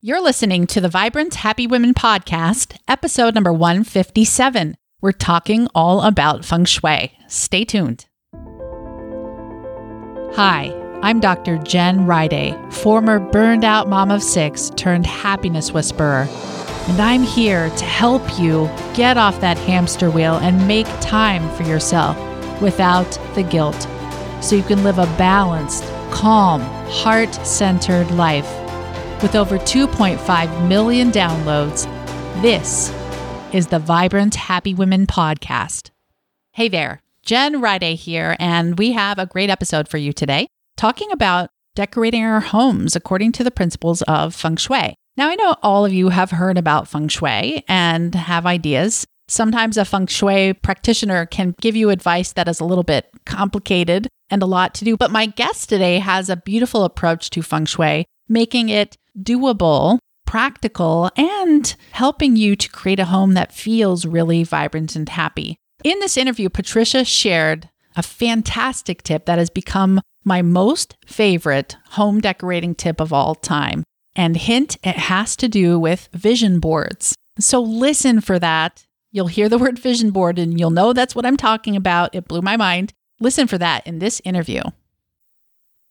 You're listening to the Vibrant Happy Women podcast, episode number 157. We're talking all about feng shui. Stay tuned. Hi, I'm Dr. Jen Riday, former burned out mom of six turned happiness whisperer. And I'm here to help you get off that hamster wheel and make time for yourself without the guilt so you can live a balanced, calm, heart centered life. With over 2.5 million downloads, this is the Vibrant Happy Women podcast. Hey there, Jen Riday here, and we have a great episode for you today talking about decorating our homes according to the principles of feng shui. Now, I know all of you have heard about feng shui and have ideas. Sometimes a feng shui practitioner can give you advice that is a little bit complicated and a lot to do, but my guest today has a beautiful approach to feng shui, making it doable, practical, and helping you to create a home that feels really vibrant and happy. In this interview, Patricia shared a fantastic tip that has become my most favorite home decorating tip of all time. And hint, it has to do with vision boards. So listen for that. You'll hear the word vision board and you'll know that's what I'm talking about. It blew my mind. Listen for that in this interview.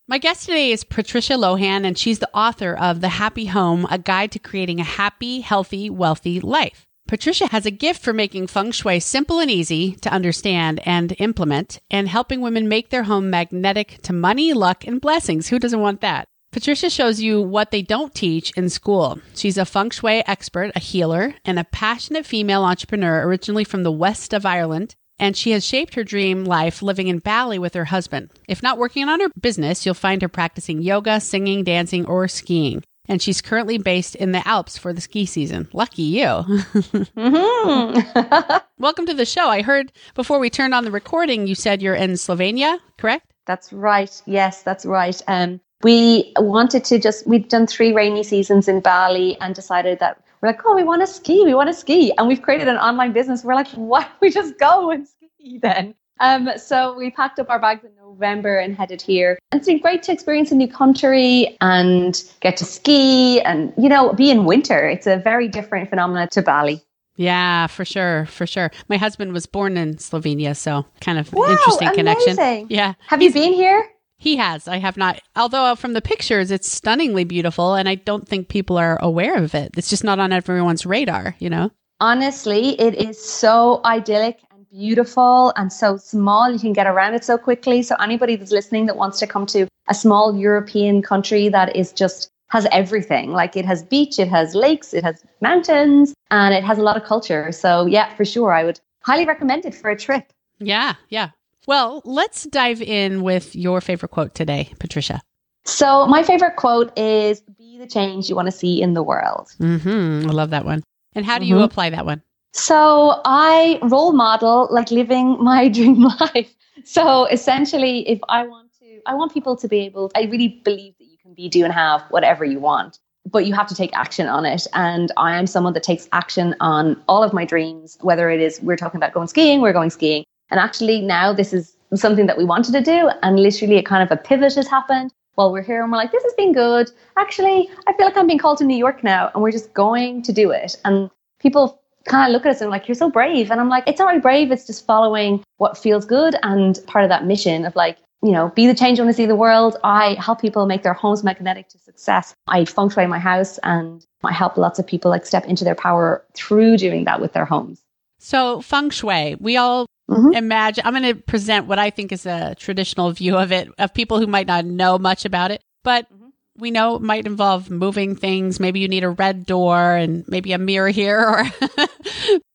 My guest today is Patricia Lohan, and she's the author of The Happy Home, a guide to creating a happy, healthy, wealthy life. Patricia has a gift for making feng shui simple and easy to understand and implement, and helping women make their home magnetic to money, luck, and blessings. Who doesn't want that? Patricia shows you what they don't teach in school. She's a feng shui expert, a healer, and a passionate female entrepreneur originally from the west of Ireland. And she has shaped her dream life living in Bali with her husband. If not working on her business, you'll find her practicing yoga, singing, dancing, or skiing. And she's currently based in the Alps for the ski season. Lucky you. mm-hmm. Welcome to the show. I heard before we turned on the recording, you said you're in Slovenia, correct? That's right. Yes, that's right. Um, we wanted to just, we'd done three rainy seasons in Bali and decided that we're like, oh, we want to ski, we want to ski. And we've created an online business. We're like, why don't we just go and ski then? Um, so we packed up our bags in November and headed here. And it's been great to experience a new country and get to ski and, you know, be in winter. It's a very different phenomenon to Bali. Yeah, for sure, for sure. My husband was born in Slovenia, so kind of wow, interesting amazing. connection. Yeah. Have you been here? He has. I have not. Although uh, from the pictures, it's stunningly beautiful, and I don't think people are aware of it. It's just not on everyone's radar, you know? Honestly, it is so idyllic and beautiful and so small. You can get around it so quickly. So, anybody that's listening that wants to come to a small European country that is just has everything like it has beach, it has lakes, it has mountains, and it has a lot of culture. So, yeah, for sure, I would highly recommend it for a trip. Yeah, yeah. Well, let's dive in with your favorite quote today, Patricia. So, my favorite quote is Be the change you want to see in the world. Mm-hmm. I love that one. And how do you mm-hmm. apply that one? So, I role model like living my dream life. So, essentially, if I want to, I want people to be able, I really believe that you can be, do, and have whatever you want but you have to take action on it. And I am someone that takes action on all of my dreams, whether it is we're talking about going skiing, we're going skiing. And actually, now this is something that we wanted to do. And literally, a kind of a pivot has happened while we're here. And we're like, this has been good. Actually, I feel like I'm being called to New York now. And we're just going to do it. And people kind of look at us and like, you're so brave. And I'm like, it's not really brave. It's just following what feels good. And part of that mission of like, you know, be the change you want to see the world. I help people make their homes magnetic to success. I feng shui my house and I help lots of people like step into their power through doing that with their homes. So feng shui, we all Mm-hmm. Imagine, I'm going to present what I think is a traditional view of it, of people who might not know much about it, but mm-hmm. we know it might involve moving things. Maybe you need a red door and maybe a mirror here, or,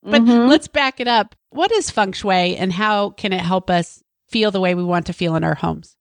but mm-hmm. let's back it up. What is feng shui and how can it help us feel the way we want to feel in our homes?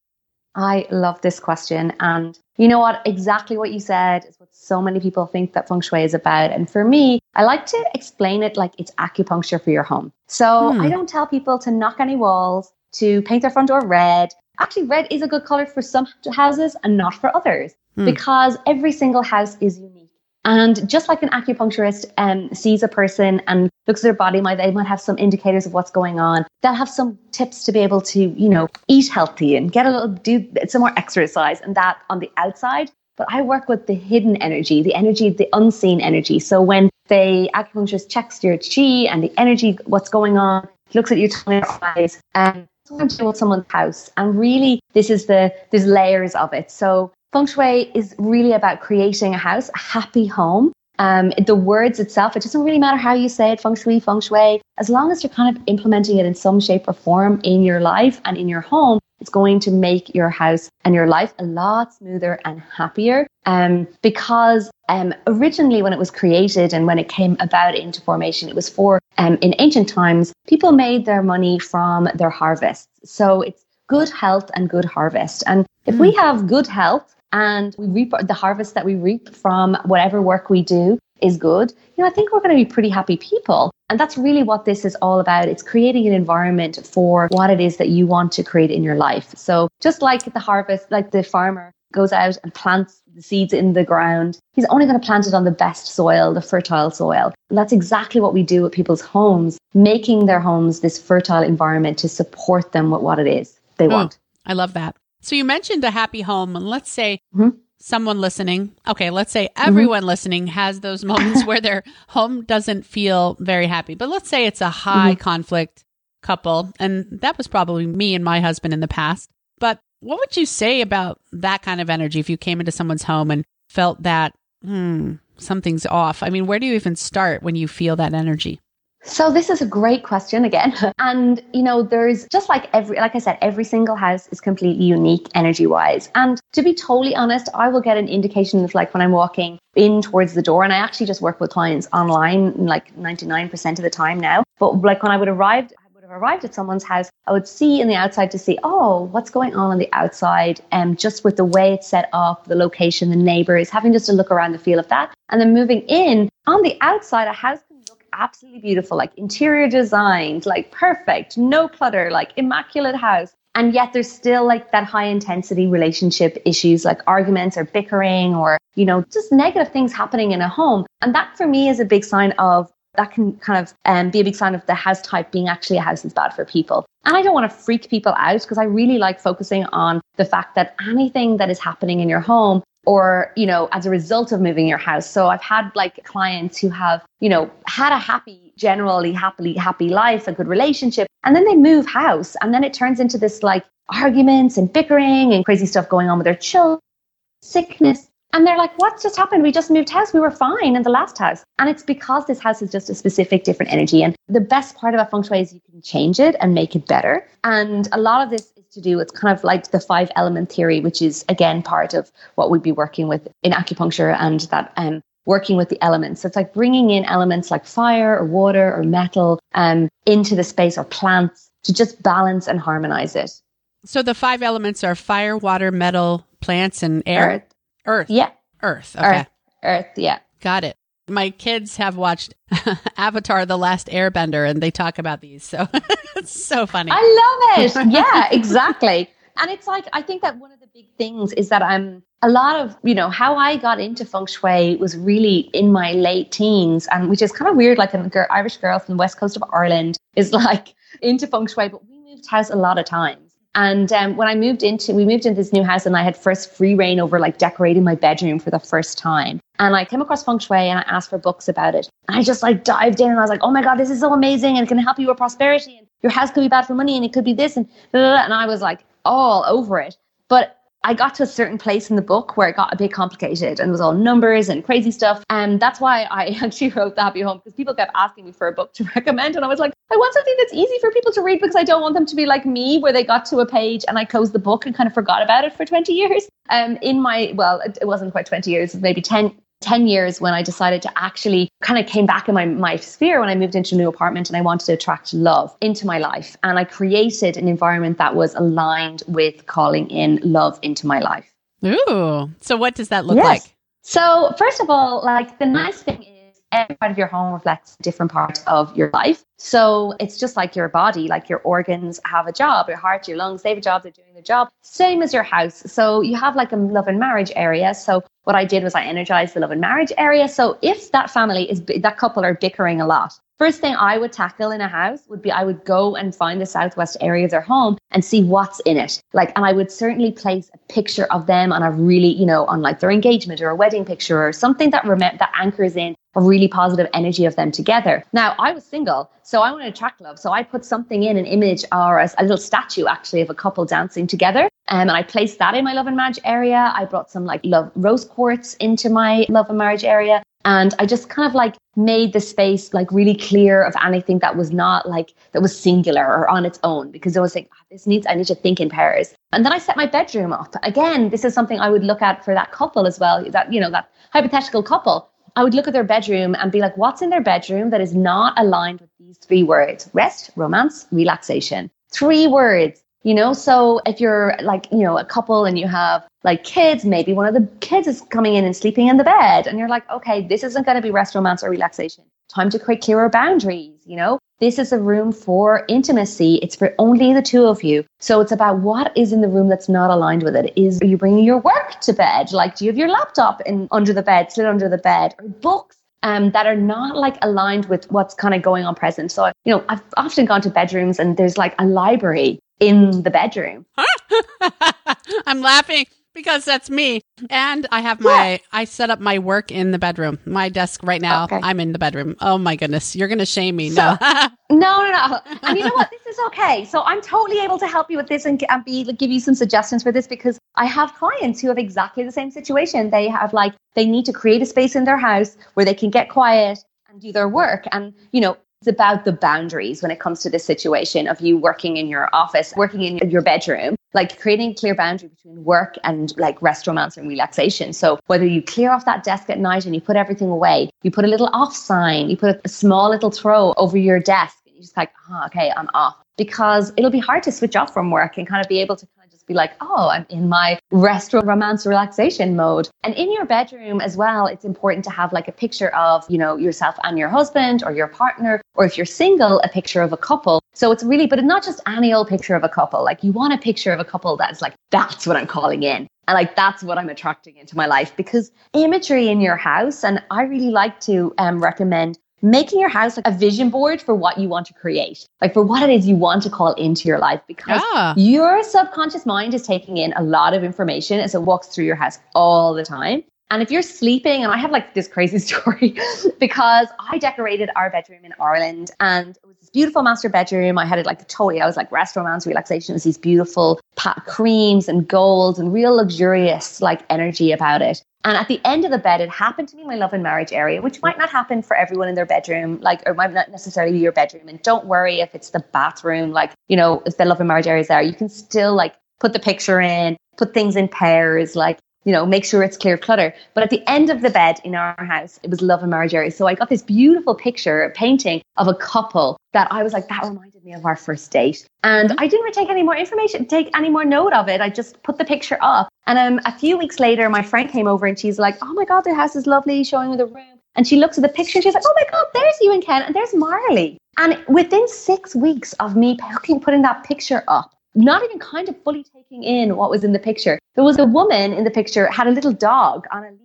I love this question. And you know what? Exactly what you said so many people think that feng shui is about. And for me, I like to explain it like it's acupuncture for your home. So hmm. I don't tell people to knock any walls, to paint their front door red. Actually, red is a good color for some houses and not for others hmm. because every single house is unique. And just like an acupuncturist um, sees a person and looks at their body, might they might have some indicators of what's going on. They'll have some tips to be able to, you know, eat healthy and get a little do some more exercise. And that on the outside but I work with the hidden energy, the energy, the unseen energy. So when the acupuncturist checks your chi and the energy, what's going on, looks at your eyes, and sometimes with someone's house. And really, this is the there's layers of it. So feng shui is really about creating a house, a happy home. Um, the words itself, it doesn't really matter how you say it, feng shui, feng shui, as long as you're kind of implementing it in some shape or form in your life and in your home, it's going to make your house and your life a lot smoother and happier. Um, because um, originally, when it was created and when it came about into formation, it was for um, in ancient times, people made their money from their harvests. So it's good health and good harvest. And if mm. we have good health and we reap the harvest that we reap from whatever work we do, is good, you know, I think we're going to be pretty happy people. And that's really what this is all about. It's creating an environment for what it is that you want to create in your life. So just like the harvest, like the farmer goes out and plants the seeds in the ground, he's only going to plant it on the best soil, the fertile soil. And that's exactly what we do with people's homes, making their homes this fertile environment to support them with what it is they mm, want. I love that. So you mentioned a happy home, and let's say mm-hmm someone listening, okay, let's say everyone mm-hmm. listening has those moments where their home doesn't feel very happy. But let's say it's a high mm-hmm. conflict couple, and that was probably me and my husband in the past. But what would you say about that kind of energy if you came into someone's home and felt that, hmm, something's off? I mean, where do you even start when you feel that energy? So this is a great question again. And you know, there's just like every like I said, every single house is completely unique energy wise. And to be totally honest, I will get an indication of like when I'm walking in towards the door and I actually just work with clients online like 99% of the time now. But like when I would arrive I would have arrived at someone's house, I would see in the outside to see, oh, what's going on on the outside and um, just with the way it's set up, the location, the neighbors, having just a look around the feel of that. And then moving in on the outside, a house absolutely beautiful, like interior designed, like perfect, no clutter, like immaculate house. And yet there's still like that high intensity relationship issues like arguments or bickering or, you know, just negative things happening in a home. And that for me is a big sign of that can kind of um, be a big sign of the house type being actually a house that's bad for people. And I don't want to freak people out because I really like focusing on the fact that anything that is happening in your home or you know as a result of moving your house so i've had like clients who have you know had a happy generally happily happy life a good relationship and then they move house and then it turns into this like arguments and bickering and crazy stuff going on with their children sickness and they're like, what's just happened? We just moved house. We were fine in the last house. And it's because this house is just a specific different energy. And the best part about feng shui is you can change it and make it better. And a lot of this is to do It's kind of like the five element theory, which is again part of what we'd be working with in acupuncture and that um, working with the elements. So it's like bringing in elements like fire or water or metal um, into the space or plants to just balance and harmonize it. So the five elements are fire, water, metal, plants, and air. Earth. Earth. Yeah. Earth. Okay. Earth. Earth. Yeah. Got it. My kids have watched Avatar: The Last Airbender, and they talk about these. So it's so funny. I love it. Yeah, exactly. and it's like I think that one of the big things is that I'm a lot of you know how I got into feng shui was really in my late teens, and which is kind of weird. Like an Irish girl from the west coast of Ireland is like into feng shui, but we moved house a lot of times. And um, when I moved into, we moved into this new house and I had first free reign over like decorating my bedroom for the first time. And I came across feng shui and I asked for books about it. And I just like dived in and I was like, oh my God, this is so amazing and it can help you with prosperity. And your house could be bad for money and it could be this. And, blah, blah, blah. and I was like all over it. But I got to a certain place in the book where it got a bit complicated and it was all numbers and crazy stuff. And that's why I actually wrote The Happy Home because people kept asking me for a book to recommend. And I was like, I want something that's easy for people to read because I don't want them to be like me, where they got to a page and I closed the book and kind of forgot about it for 20 years. Um, in my, well, it wasn't quite 20 years, maybe 10, 10 years when I decided to actually kind of came back in my, my sphere when I moved into a new apartment and I wanted to attract love into my life. And I created an environment that was aligned with calling in love into my life. Ooh. So what does that look yes. like? So first of all, like the nice thing every part of your home reflects a different part of your life. So it's just like your body, like your organs have a job, your heart, your lungs, they have a job, they're doing their job. Same as your house. So you have like a love and marriage area. So what I did was I energized the love and marriage area. So if that family is, that couple are bickering a lot, first thing I would tackle in a house would be I would go and find the southwest area of their home and see what's in it. Like, and I would certainly place a picture of them on a really, you know, on like their engagement or a wedding picture or something that rem- that anchors in a really positive energy of them together. Now, I was single, so I wanted to attract love. So I put something in, an image or a, a little statue actually of a couple dancing together. Um, and I placed that in my love and marriage area. I brought some like love rose quartz into my love and marriage area. And I just kind of like made the space like really clear of anything that was not like that was singular or on its own because I was like, oh, this needs, I need to think in pairs. And then I set my bedroom up. Again, this is something I would look at for that couple as well, that, you know, that hypothetical couple. I would look at their bedroom and be like, what's in their bedroom that is not aligned with these three words rest, romance, relaxation? Three words, you know? So if you're like, you know, a couple and you have like kids, maybe one of the kids is coming in and sleeping in the bed, and you're like, okay, this isn't going to be rest, romance, or relaxation. Time to create clearer boundaries, you know? This is a room for intimacy. It's for only the two of you. So it's about what is in the room that's not aligned with it. Is are you bringing your work to bed? Like, do you have your laptop in under the bed, slid under the bed, or books um, that are not like aligned with what's kind of going on present. So, you know, I've often gone to bedrooms and there's like a library in the bedroom. I'm laughing because that's me. And I have my, yeah. I set up my work in the bedroom. My desk right now, okay. I'm in the bedroom. Oh my goodness. You're going to shame me. So, no. no, no, no. And you know what? This is okay. So I'm totally able to help you with this and, and be, like, give you some suggestions for this because I have clients who have exactly the same situation. They have like, they need to create a space in their house where they can get quiet and do their work. And, you know, it's about the boundaries when it comes to this situation of you working in your office, working in your bedroom, like creating clear boundary between work and like rest, romance, and relaxation. So whether you clear off that desk at night and you put everything away, you put a little off sign, you put a small little throw over your desk, and you just like, oh, okay, I'm off. Because it'll be hard to switch off from work and kind of be able to just be like, oh, I'm in my rest romance relaxation mode. And in your bedroom as well, it's important to have like a picture of, you know, yourself and your husband or your partner, or if you're single, a picture of a couple. So it's really, but not just any old picture of a couple. Like you want a picture of a couple that's like, that's what I'm calling in. And like that's what I'm attracting into my life because imagery in your house, and I really like to um, recommend making your house like a vision board for what you want to create, like for what it is you want to call into your life, because yeah. your subconscious mind is taking in a lot of information as it walks through your house all the time. And if you're sleeping, and I have like this crazy story because I decorated our bedroom in Ireland and it was beautiful master bedroom. I had it like totally, I was like rest, romance, relaxation. It was these beautiful pat creams and golds and real luxurious like energy about it. And at the end of the bed, it happened to be my love and marriage area, which might not happen for everyone in their bedroom, like, or might not necessarily be your bedroom. And don't worry if it's the bathroom, like, you know, if the love and marriage area is there, you can still like put the picture in, put things in pairs, like, you know, make sure it's clear clutter. But at the end of the bed in our house, it was love and marriage area. So I got this beautiful picture, a painting of a couple that I was like, that reminded me of our first date. And mm-hmm. I didn't take any more information, take any more note of it. I just put the picture up. And um, a few weeks later, my friend came over and she's like, oh my God, the house is lovely, showing me the room. And she looks at the picture and she's like, oh my God, there's you and Ken, and there's Marley. And within six weeks of me putting that picture up, not even kind of fully taking in what was in the picture. There was a woman in the picture had a little dog on a lead.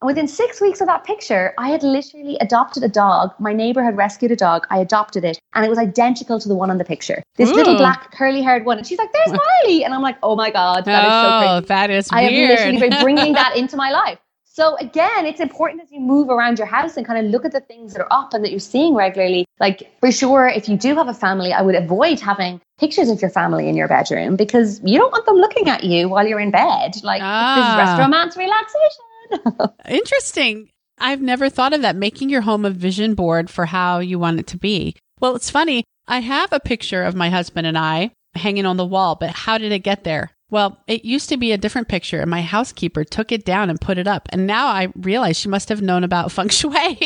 And within six weeks of that picture, I had literally adopted a dog. My neighbor had rescued a dog. I adopted it, and it was identical to the one on the picture. This Ooh. little hmm. black curly haired one. And she's like, "There's Marley," and I'm like, "Oh my god, that oh, is so oh, crazy." Oh, that is I weird. have literally been bringing that into my life. So again, it's important as you move around your house and kind of look at the things that are up and that you're seeing regularly. Like for sure, if you do have a family, I would avoid having pictures of your family in your bedroom because you don't want them looking at you while you're in bed. Like ah. this is rest romance relaxation. Interesting. I've never thought of that, making your home a vision board for how you want it to be. Well, it's funny. I have a picture of my husband and I hanging on the wall, but how did it get there? Well, it used to be a different picture, and my housekeeper took it down and put it up. And now I realize she must have known about feng shui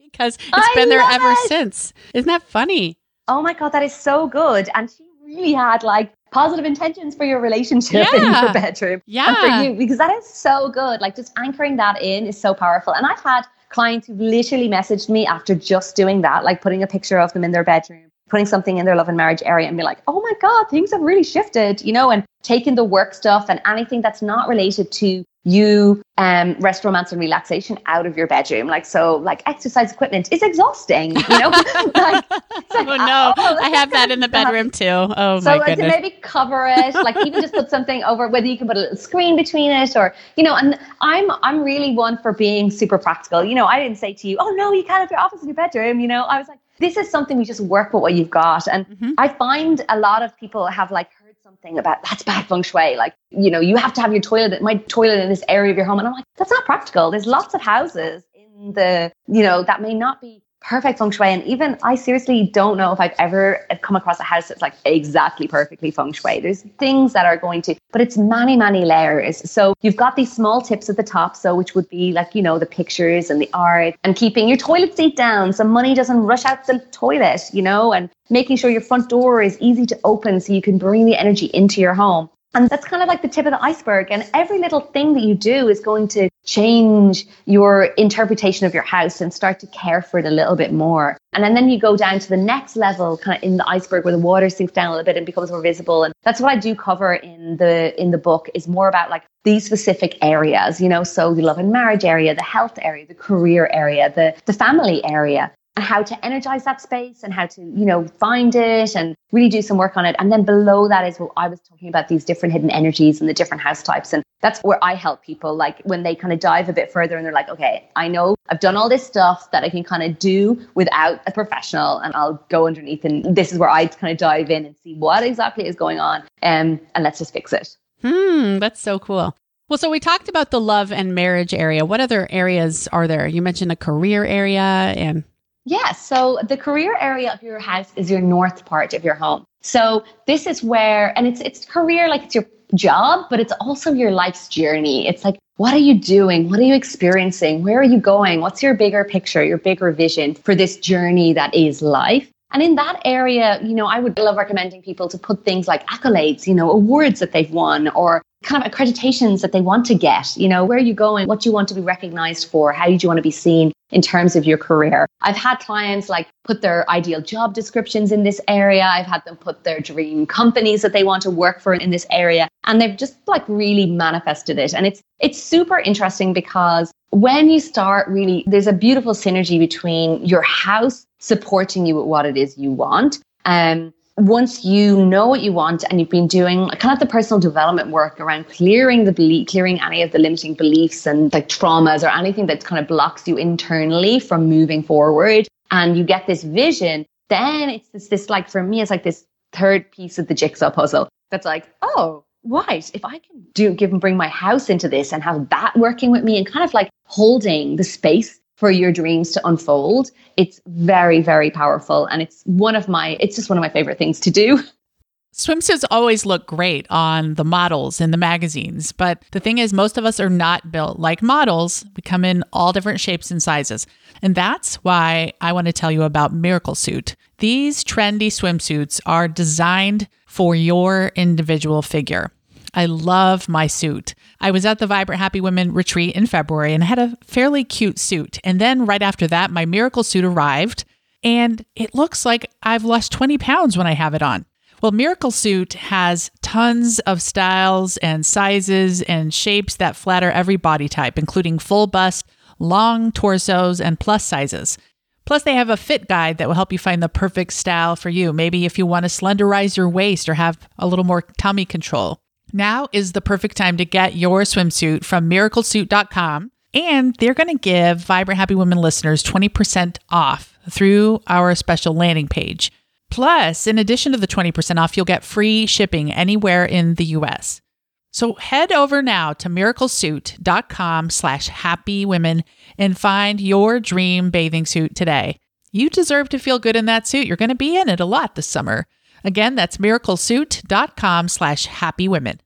because it's I been there ever it. since. Isn't that funny? Oh my God, that is so good. And she really had like positive intentions for your relationship yeah. in your bedroom. Yeah. For you, because that is so good. Like just anchoring that in is so powerful. And I've had clients who've literally messaged me after just doing that, like putting a picture of them in their bedroom putting something in their love and marriage area and be like, oh my God, things have really shifted, you know, and taking the work stuff and anything that's not related to you um, rest, romance, and relaxation out of your bedroom. Like so, like exercise equipment is exhausting. You know, like, like, oh no, oh, I have that in the bedroom too. Oh so my goodness. So maybe cover it, like even just put something over. Whether you can put a little screen between it, or you know. And I'm I'm really one for being super practical. You know, I didn't say to you, oh no, you can't have your office in your bedroom. You know, I was like, this is something we just work with what you've got. And mm-hmm. I find a lot of people have like heard something about that's bad feng shui. Like, you know, you have to have your toilet, my toilet in this area of your home. And I'm like, that's not practical. There's lots of houses in the, you know, that may not be perfect feng shui. And even I seriously don't know if I've ever come across a house that's like exactly perfectly feng shui. There's things that are going to, but it's many, many layers. So you've got these small tips at the top. So which would be like, you know, the pictures and the art and keeping your toilet seat down so money doesn't rush out the toilet, you know, and making sure your front door is easy to open so you can bring the energy into your home. And that's kind of like the tip of the iceberg. And every little thing that you do is going to change your interpretation of your house and start to care for it a little bit more. And then, then you go down to the next level, kind of in the iceberg where the water sinks down a little bit and becomes more visible. And that's what I do cover in the in the book is more about like these specific areas, you know, so the love and marriage area, the health area, the career area, the the family area how to energize that space and how to, you know, find it and really do some work on it. And then below that is what I was talking about these different hidden energies and the different house types. And that's where I help people, like when they kind of dive a bit further and they're like, okay, I know I've done all this stuff that I can kind of do without a professional and I'll go underneath. And this is where I kind of dive in and see what exactly is going on. Um, and let's just fix it. Hmm, that's so cool. Well, so we talked about the love and marriage area. What other areas are there? You mentioned a career area and yeah, so the career area of your house is your north part of your home. So this is where, and it's it's career like it's your job, but it's also your life's journey. It's like, what are you doing? What are you experiencing? Where are you going? What's your bigger picture, your bigger vision for this journey that is life? And in that area, you know, I would love recommending people to put things like accolades, you know, awards that they've won or kind of accreditations that they want to get. You know, where are you going? What do you want to be recognized for? How do you want to be seen in terms of your career? I've had clients like put their ideal job descriptions in this area. I've had them put their dream companies that they want to work for in this area. And they've just like really manifested it. And it's it's super interesting because when you start really there's a beautiful synergy between your house supporting you with what it is you want. Um, once you know what you want and you've been doing kind of the personal development work around clearing the belief, clearing any of the limiting beliefs and like traumas or anything that kind of blocks you internally from moving forward, and you get this vision, then it's this, this like for me, it's like this third piece of the jigsaw puzzle that's like, oh, right, if I can do give and bring my house into this and have that working with me and kind of like holding the space for your dreams to unfold. It's very, very powerful. And it's one of my, it's just one of my favorite things to do. Swimsuits always look great on the models in the magazines, but the thing is, most of us are not built like models. We come in all different shapes and sizes. And that's why I want to tell you about Miracle Suit. These trendy swimsuits are designed for your individual figure. I love my suit. I was at the Vibrant Happy Women retreat in February and I had a fairly cute suit. And then right after that, my miracle suit arrived and it looks like I've lost 20 pounds when I have it on. Well, Miracle Suit has tons of styles and sizes and shapes that flatter every body type, including full bust, long torsos, and plus sizes. Plus, they have a fit guide that will help you find the perfect style for you. Maybe if you want to slenderize your waist or have a little more tummy control. Now is the perfect time to get your swimsuit from miraclesuit.com. And they're going to give Vibrant Happy Women listeners 20% off through our special landing page. Plus, in addition to the 20% off, you'll get free shipping anywhere in the US. So head over now to miraclesuit.com slash happy women and find your dream bathing suit today. You deserve to feel good in that suit. You're going to be in it a lot this summer. Again, that's miraclesuit.com slash happy women.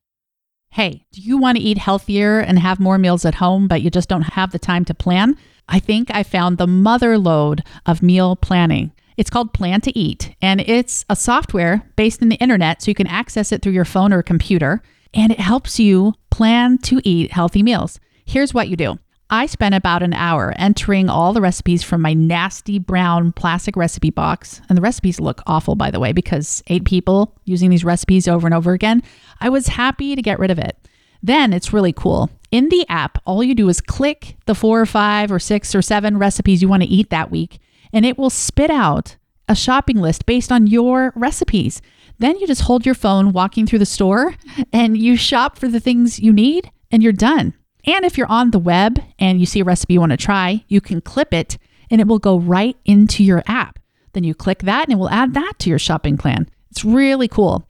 Hey, do you want to eat healthier and have more meals at home, but you just don't have the time to plan? I think I found the mother lode of meal planning. It's called Plan to Eat, and it's a software based in the internet so you can access it through your phone or computer, and it helps you plan to eat healthy meals. Here's what you do I spent about an hour entering all the recipes from my nasty brown plastic recipe box. And the recipes look awful, by the way, because eight people using these recipes over and over again. I was happy to get rid of it. Then it's really cool. In the app, all you do is click the four or five or six or seven recipes you want to eat that week, and it will spit out a shopping list based on your recipes. Then you just hold your phone walking through the store and you shop for the things you need and you're done. And if you're on the web and you see a recipe you want to try, you can clip it and it will go right into your app. Then you click that and it will add that to your shopping plan. It's really cool.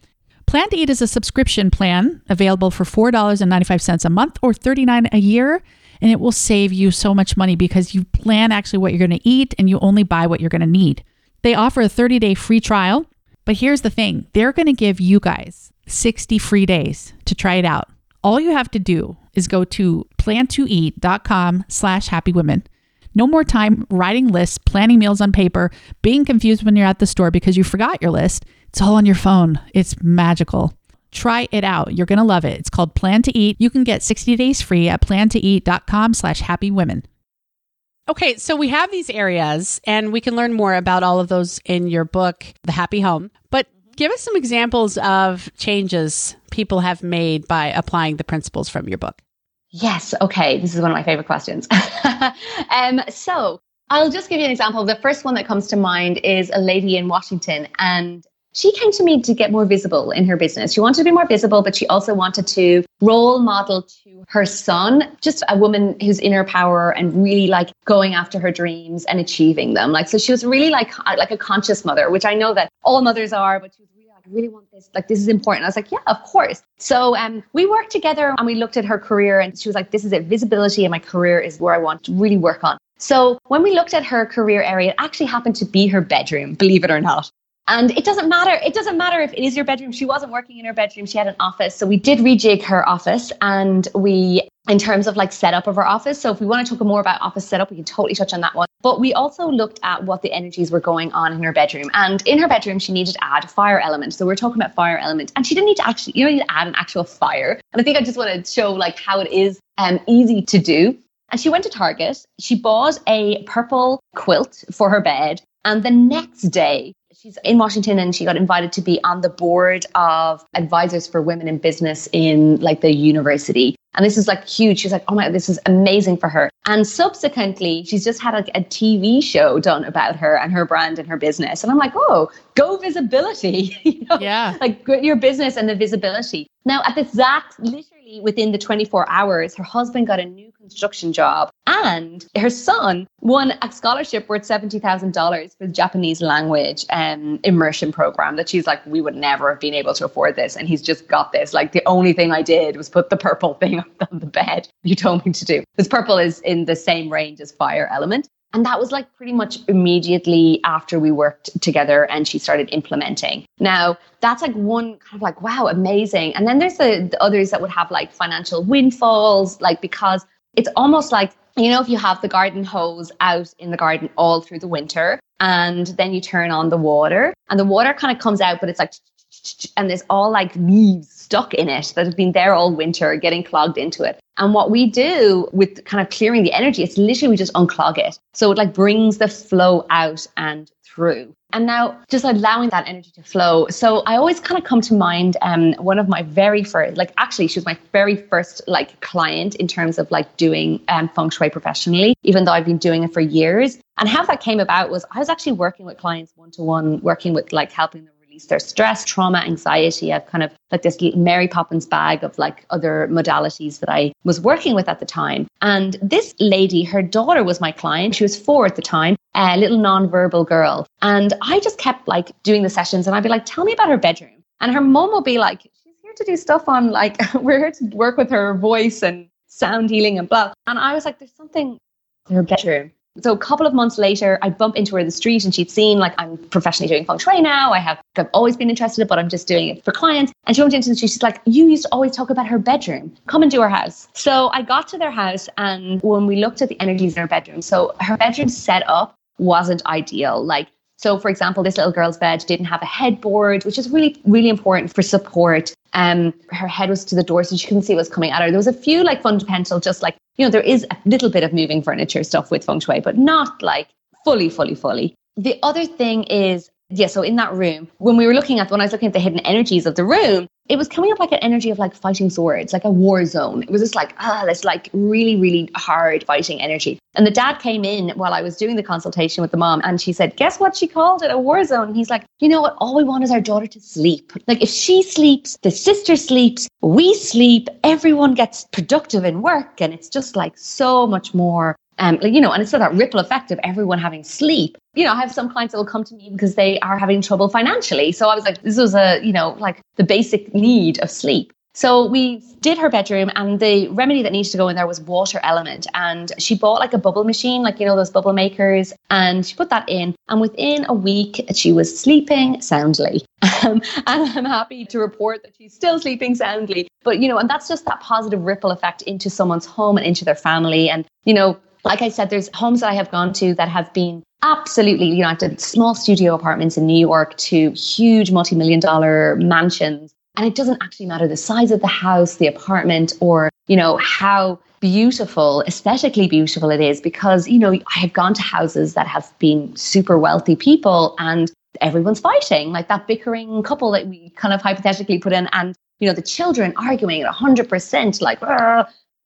Plan to Eat is a subscription plan available for $4.95 a month or 39 a year. And it will save you so much money because you plan actually what you're going to eat and you only buy what you're going to need. They offer a 30 day free trial. But here's the thing they're going to give you guys 60 free days to try it out. All you have to do is go to plantoeat.com slash happy women. No more time writing lists, planning meals on paper, being confused when you're at the store because you forgot your list. It's all on your phone. It's magical. Try it out. You're going to love it. It's called Plan to Eat. You can get 60 days free at plantoeat.com slash happy women. Okay, so we have these areas and we can learn more about all of those in your book, The Happy Home. But give us some examples of changes people have made by applying the principles from your book. Yes. Okay. This is one of my favorite questions. um, so I'll just give you an example. The first one that comes to mind is a lady in Washington, and she came to me to get more visible in her business. She wanted to be more visible, but she also wanted to role model to her son, just a woman who's in her power and really like going after her dreams and achieving them. Like, so she was really like, like a conscious mother, which I know that all mothers are, but she really want this. Like, this is important. I was like, yeah, of course. So um, we worked together and we looked at her career and she was like, this is it. Visibility in my career is where I want to really work on. So when we looked at her career area, it actually happened to be her bedroom, believe it or not. And it doesn't matter. It doesn't matter if it is your bedroom. She wasn't working in her bedroom. She had an office. So we did rejig her office and we, in terms of like setup of her office. So if we want to talk more about office setup, we can totally touch on that one. But we also looked at what the energies were going on in her bedroom. And in her bedroom, she needed to add fire element. So we're talking about fire element. And she didn't need to actually, you don't need to add an actual fire. And I think I just want to show like how it is um, easy to do. And she went to Target. She bought a purple quilt for her bed. And the next day, she's in Washington and she got invited to be on the board of advisors for women in business in like the university. And this is like huge. She's like, oh my, this is amazing for her. And subsequently, she's just had like a TV show done about her and her brand and her business. And I'm like, oh, go visibility. you know? Yeah. Like your business and the visibility. Now, at the exact, literally within the 24 hours, her husband got a new construction job and her son won a scholarship worth $70,000 for the Japanese language um, immersion program that she's like, we would never have been able to afford this. And he's just got this. Like the only thing I did was put the purple thing on the bed you told me to do. Because purple is in the same range as fire element. And that was like pretty much immediately after we worked together and she started implementing. Now, that's like one kind of like, wow, amazing. And then there's the, the others that would have like financial windfalls, like because it's almost like, you know, if you have the garden hose out in the garden all through the winter and then you turn on the water and the water kind of comes out, but it's like, and there's all like leaves stuck in it that have been there all winter, getting clogged into it. And what we do with kind of clearing the energy, it's literally we just unclog it. So it like brings the flow out and through. And now just allowing that energy to flow. So I always kind of come to mind um, one of my very first, like actually she was my very first like client in terms of like doing um, feng shui professionally, even though I've been doing it for years. And how that came about was I was actually working with clients one to one, working with like helping them their stress, trauma, anxiety. I've kind of like this Mary Poppins bag of like other modalities that I was working with at the time. And this lady, her daughter was my client. She was four at the time, a little non-verbal girl. And I just kept like doing the sessions and I'd be like, tell me about her bedroom. And her mom will be like, she's here to do stuff on like, we're here to work with her voice and sound healing and blah. And I was like, there's something in her bedroom so a couple of months later, I bump into her in the street and she'd seen like I'm professionally doing feng shui now. I have I've always been interested, but I'm just doing it for clients. And she went into the street. She's like, "You used to always talk about her bedroom. Come and do her house." So I got to their house, and when we looked at the energies in her bedroom, so her bedroom set up wasn't ideal. Like so, for example, this little girl's bed didn't have a headboard, which is really, really important for support. Um, her head was to the door, so she couldn't see what was coming at her. There was a few like fundamental, just like you know, there is a little bit of moving furniture stuff with feng shui, but not like fully, fully, fully. The other thing is yeah, so in that room, when we were looking at when I was looking at the hidden energies of the room, it was coming up like an energy of like fighting swords, like a war zone. It was just like, ah, this like really, really hard fighting energy. And the dad came in while I was doing the consultation with the mom and she said, Guess what she called it? A war zone. And he's like, You know what? All we want is our daughter to sleep. Like, if she sleeps, the sister sleeps, we sleep, everyone gets productive in work. And it's just like so much more um, you know, and it's of that ripple effect of everyone having sleep. You know, I have some clients that will come to me because they are having trouble financially. So I was like, this was a, you know, like the basic need of sleep. So we did her bedroom, and the remedy that needed to go in there was water element. And she bought like a bubble machine, like, you know, those bubble makers, and she put that in. And within a week, she was sleeping soundly. Um, and I'm happy to report that she's still sleeping soundly. But, you know, and that's just that positive ripple effect into someone's home and into their family. And, you know, like I said, there's homes that I have gone to that have been absolutely, you know, I did small studio apartments in New York to huge multi million dollar mansions. And it doesn't actually matter the size of the house, the apartment, or, you know, how beautiful, aesthetically beautiful it is because, you know, I have gone to houses that have been super wealthy people and everyone's fighting, like that bickering couple that we kind of hypothetically put in. And, you know, the children arguing at 100%, like,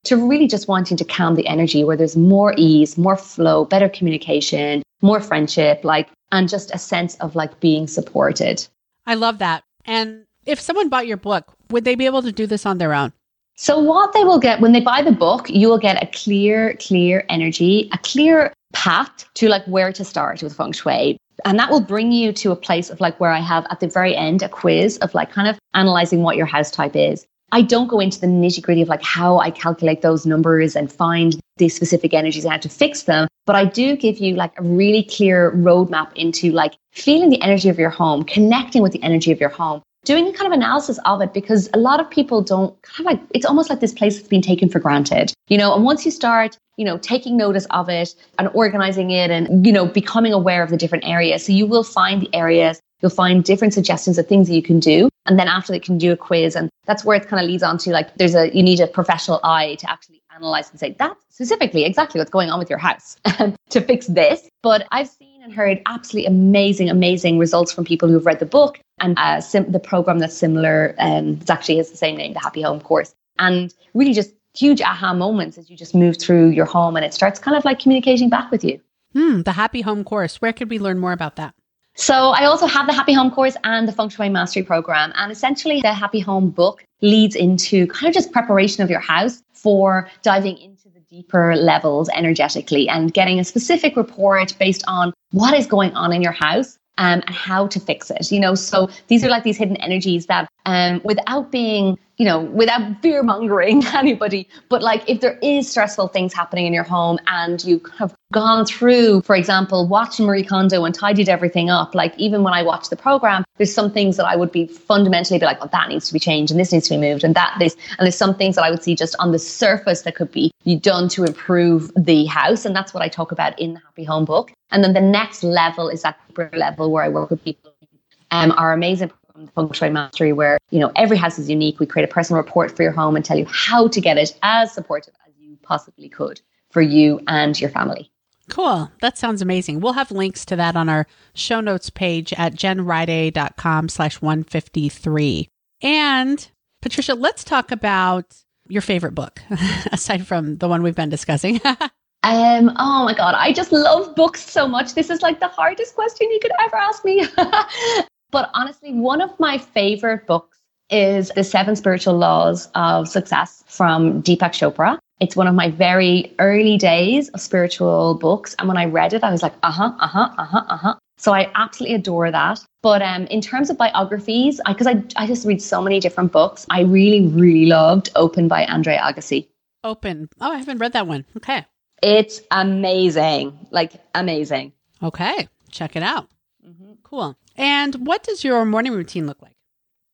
to really just wanting to calm the energy where there's more ease, more flow, better communication, more friendship, like, and just a sense of like being supported. I love that. And if someone bought your book, would they be able to do this on their own? So, what they will get when they buy the book, you will get a clear, clear energy, a clear path to like where to start with feng shui. And that will bring you to a place of like where I have at the very end a quiz of like kind of analyzing what your house type is. I don't go into the nitty gritty of like how I calculate those numbers and find the specific energies and how to fix them. But I do give you like a really clear roadmap into like feeling the energy of your home, connecting with the energy of your home, doing a kind of analysis of it because a lot of people don't kind of like it's almost like this place that's been taken for granted, you know. And once you start, you know, taking notice of it and organizing it and, you know, becoming aware of the different areas. So you will find the areas You'll find different suggestions of things that you can do. And then after they can do a quiz. And that's where it kind of leads on to like, there's a, you need a professional eye to actually analyze and say, that's specifically exactly what's going on with your house to fix this. But I've seen and heard absolutely amazing, amazing results from people who've read the book and uh, sim- the program that's similar. Um, it's actually has the same name, the Happy Home course. And really just huge aha moments as you just move through your home and it starts kind of like communicating back with you. Hmm, the Happy Home course. Where could we learn more about that? So I also have the Happy Home course and the Feng Shui Mastery program. And essentially the Happy Home book leads into kind of just preparation of your house for diving into the deeper levels energetically and getting a specific report based on what is going on in your house um, and how to fix it. You know, so these are like these hidden energies that, um, without being, you know, without fear mongering anybody, but like if there is stressful things happening in your home and you have gone through, for example, watching Marie Kondo and tidied everything up, like even when I watch the program, there's some things that I would be fundamentally be like, well, that needs to be changed and this needs to be moved and that this, and there's some things that I would see just on the surface that could be done to improve the house. And that's what I talk about in the Happy Home book. And then the next level is that deeper level where I work with people. Um, our amazing Feng Shui Mastery, where you know every house is unique. We create a personal report for your home and tell you how to get it as supportive as you possibly could for you and your family. Cool. That sounds amazing. We'll have links to that on our show notes page at jenriday.com slash 153. And Patricia, let's talk about your favorite book, aside from the one we've been discussing. Um, oh my God, I just love books so much. This is like the hardest question you could ever ask me. but honestly, one of my favorite books is The Seven Spiritual Laws of Success from Deepak Chopra. It's one of my very early days of spiritual books. And when I read it, I was like, uh huh, uh huh, uh huh, uh huh. So I absolutely adore that. But um, in terms of biographies, because I, I, I just read so many different books, I really, really loved Open by Andre Agassi. Open. Oh, I haven't read that one. Okay. It's amazing. Like amazing. Okay. Check it out. Cool. And what does your morning routine look like?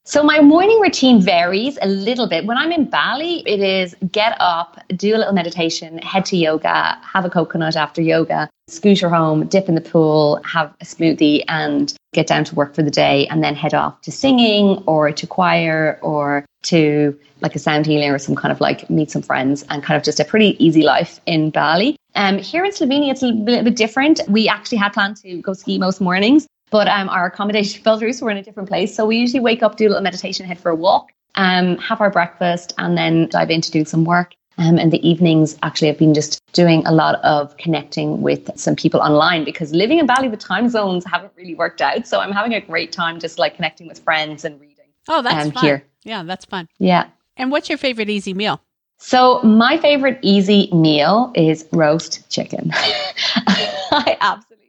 So my morning routine varies a little bit. When I'm in Bali, it is get up, do a little meditation, head to yoga, have a coconut after yoga, scooter home, dip in the pool, have a smoothie and get down to work for the day and then head off to singing or to choir or to like a sound healing or some kind of like meet some friends and kind of just a pretty easy life in Bali. Um, here in Slovenia, it's a little bit different. We actually had planned to go ski most mornings, but um, our accommodation fell through, so we're in a different place. So we usually wake up, do a little meditation, head for a walk. um, have our breakfast, and then dive into doing some work. Um, and the evenings, actually, I've been just doing a lot of connecting with some people online because living in Bali, the time zones haven't really worked out. So I'm having a great time just like connecting with friends and reading. Oh, that's um, fun. here. Yeah, that's fun. Yeah. And what's your favorite easy meal? So my favorite easy meal is roast chicken. I absolutely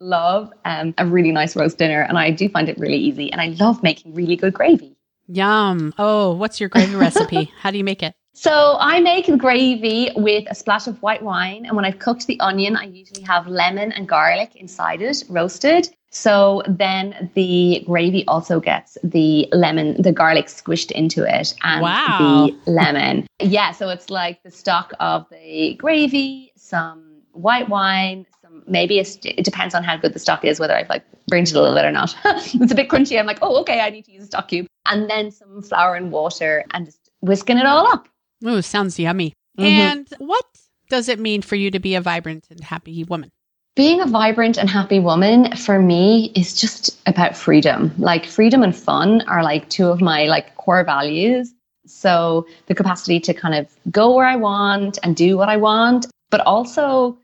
love um, a really nice roast dinner, and I do find it really easy. And I love making really good gravy. Yum. Oh, what's your gravy recipe? How do you make it? So I make the gravy with a splash of white wine, and when I've cooked the onion, I usually have lemon and garlic inside it, roasted. So then the gravy also gets the lemon, the garlic squished into it, and Wow. the lemon. Yeah, so it's like the stock of the gravy, some white wine, maybe it depends on how good the stock is, whether I've like burned it a little bit or not. it's a bit crunchy. I'm like, oh, okay, I need to use a stock cube, and then some flour and water, and just whisking it all up. Ooh, sounds yummy. Mhm. And what does it mean for you to be a vibrant and happy woman? being a vibrant and happy woman for me is just about freedom like freedom and fun are like two of my like core values so the capacity to kind of go where i want and do what i want but also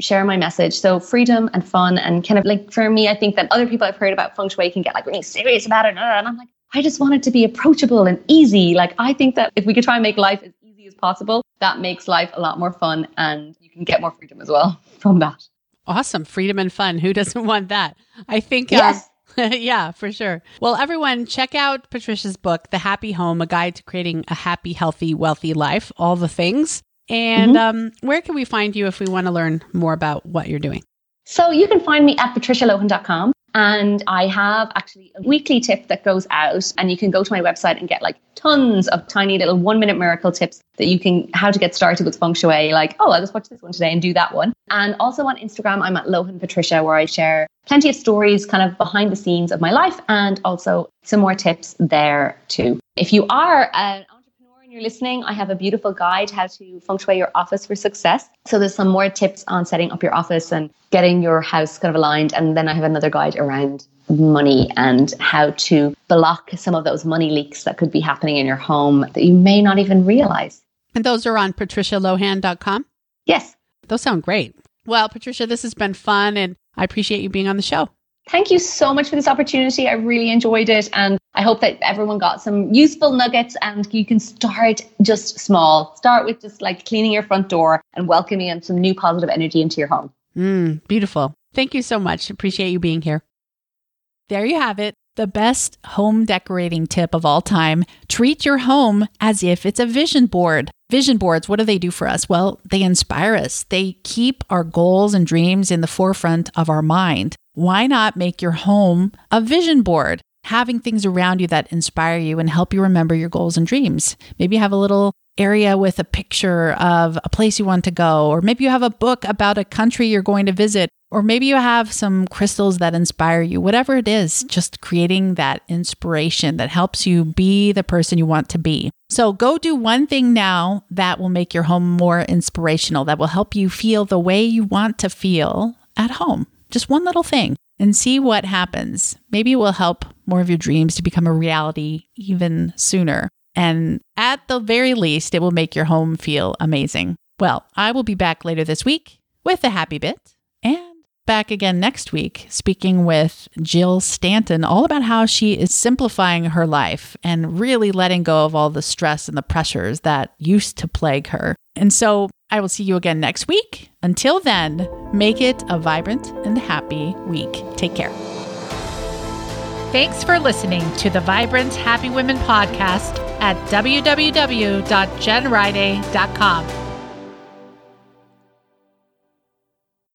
share my message so freedom and fun and kind of like for me i think that other people i've heard about feng shui can get like really serious about it and i'm like i just want it to be approachable and easy like i think that if we could try and make life as easy as possible that makes life a lot more fun and you can get more freedom as well from that Awesome. Freedom and fun. Who doesn't want that? I think, uh, Yes. yeah, for sure. Well, everyone, check out Patricia's book, The Happy Home, a guide to creating a happy, healthy, wealthy life, all the things. And Mm-hmm. um, where can we find you if we want to learn more about what you're doing? So you can find me at patricialohan.com. And I have actually a weekly tip that goes out, and you can go to my website and get like tons of tiny little one minute miracle tips that you can how to get started with feng shui. Like, oh, I'll just watch this one today and do that one. And also on Instagram, I'm at Lohan Patricia, where I share plenty of stories kind of behind the scenes of my life and also some more tips there too. If you are an you're listening, I have a beautiful guide how to feng shui your office for success. So there's some more tips on setting up your office and getting your house kind of aligned. And then I have another guide around money and how to block some of those money leaks that could be happening in your home that you may not even realize. And those are on patricialohan.com. Yes. Those sound great. Well, Patricia, this has been fun, and I appreciate you being on the show. Thank you so much for this opportunity. I really enjoyed it. And I hope that everyone got some useful nuggets and you can start just small. Start with just like cleaning your front door and welcoming in some new positive energy into your home. Mm, beautiful. Thank you so much. Appreciate you being here. There you have it. The best home decorating tip of all time. Treat your home as if it's a vision board. Vision boards, what do they do for us? Well, they inspire us. They keep our goals and dreams in the forefront of our mind. Why not make your home a vision board? Having things around you that inspire you and help you remember your goals and dreams. Maybe you have a little area with a picture of a place you want to go, or maybe you have a book about a country you're going to visit, or maybe you have some crystals that inspire you. Whatever it is, mm-hmm. just creating that inspiration that helps you be the person you want to be. So go do one thing now that will make your home more inspirational, that will help you feel the way you want to feel at home. Just one little thing and see what happens. Maybe it will help more of your dreams to become a reality even sooner. And at the very least, it will make your home feel amazing. Well, I will be back later this week with a happy bit and back again next week speaking with Jill Stanton all about how she is simplifying her life and really letting go of all the stress and the pressures that used to plague her. And so I will see you again next week. Until then, make it a vibrant and happy week. Take care. Thanks for listening to the Vibrant Happy Women podcast at www.jenriday.com.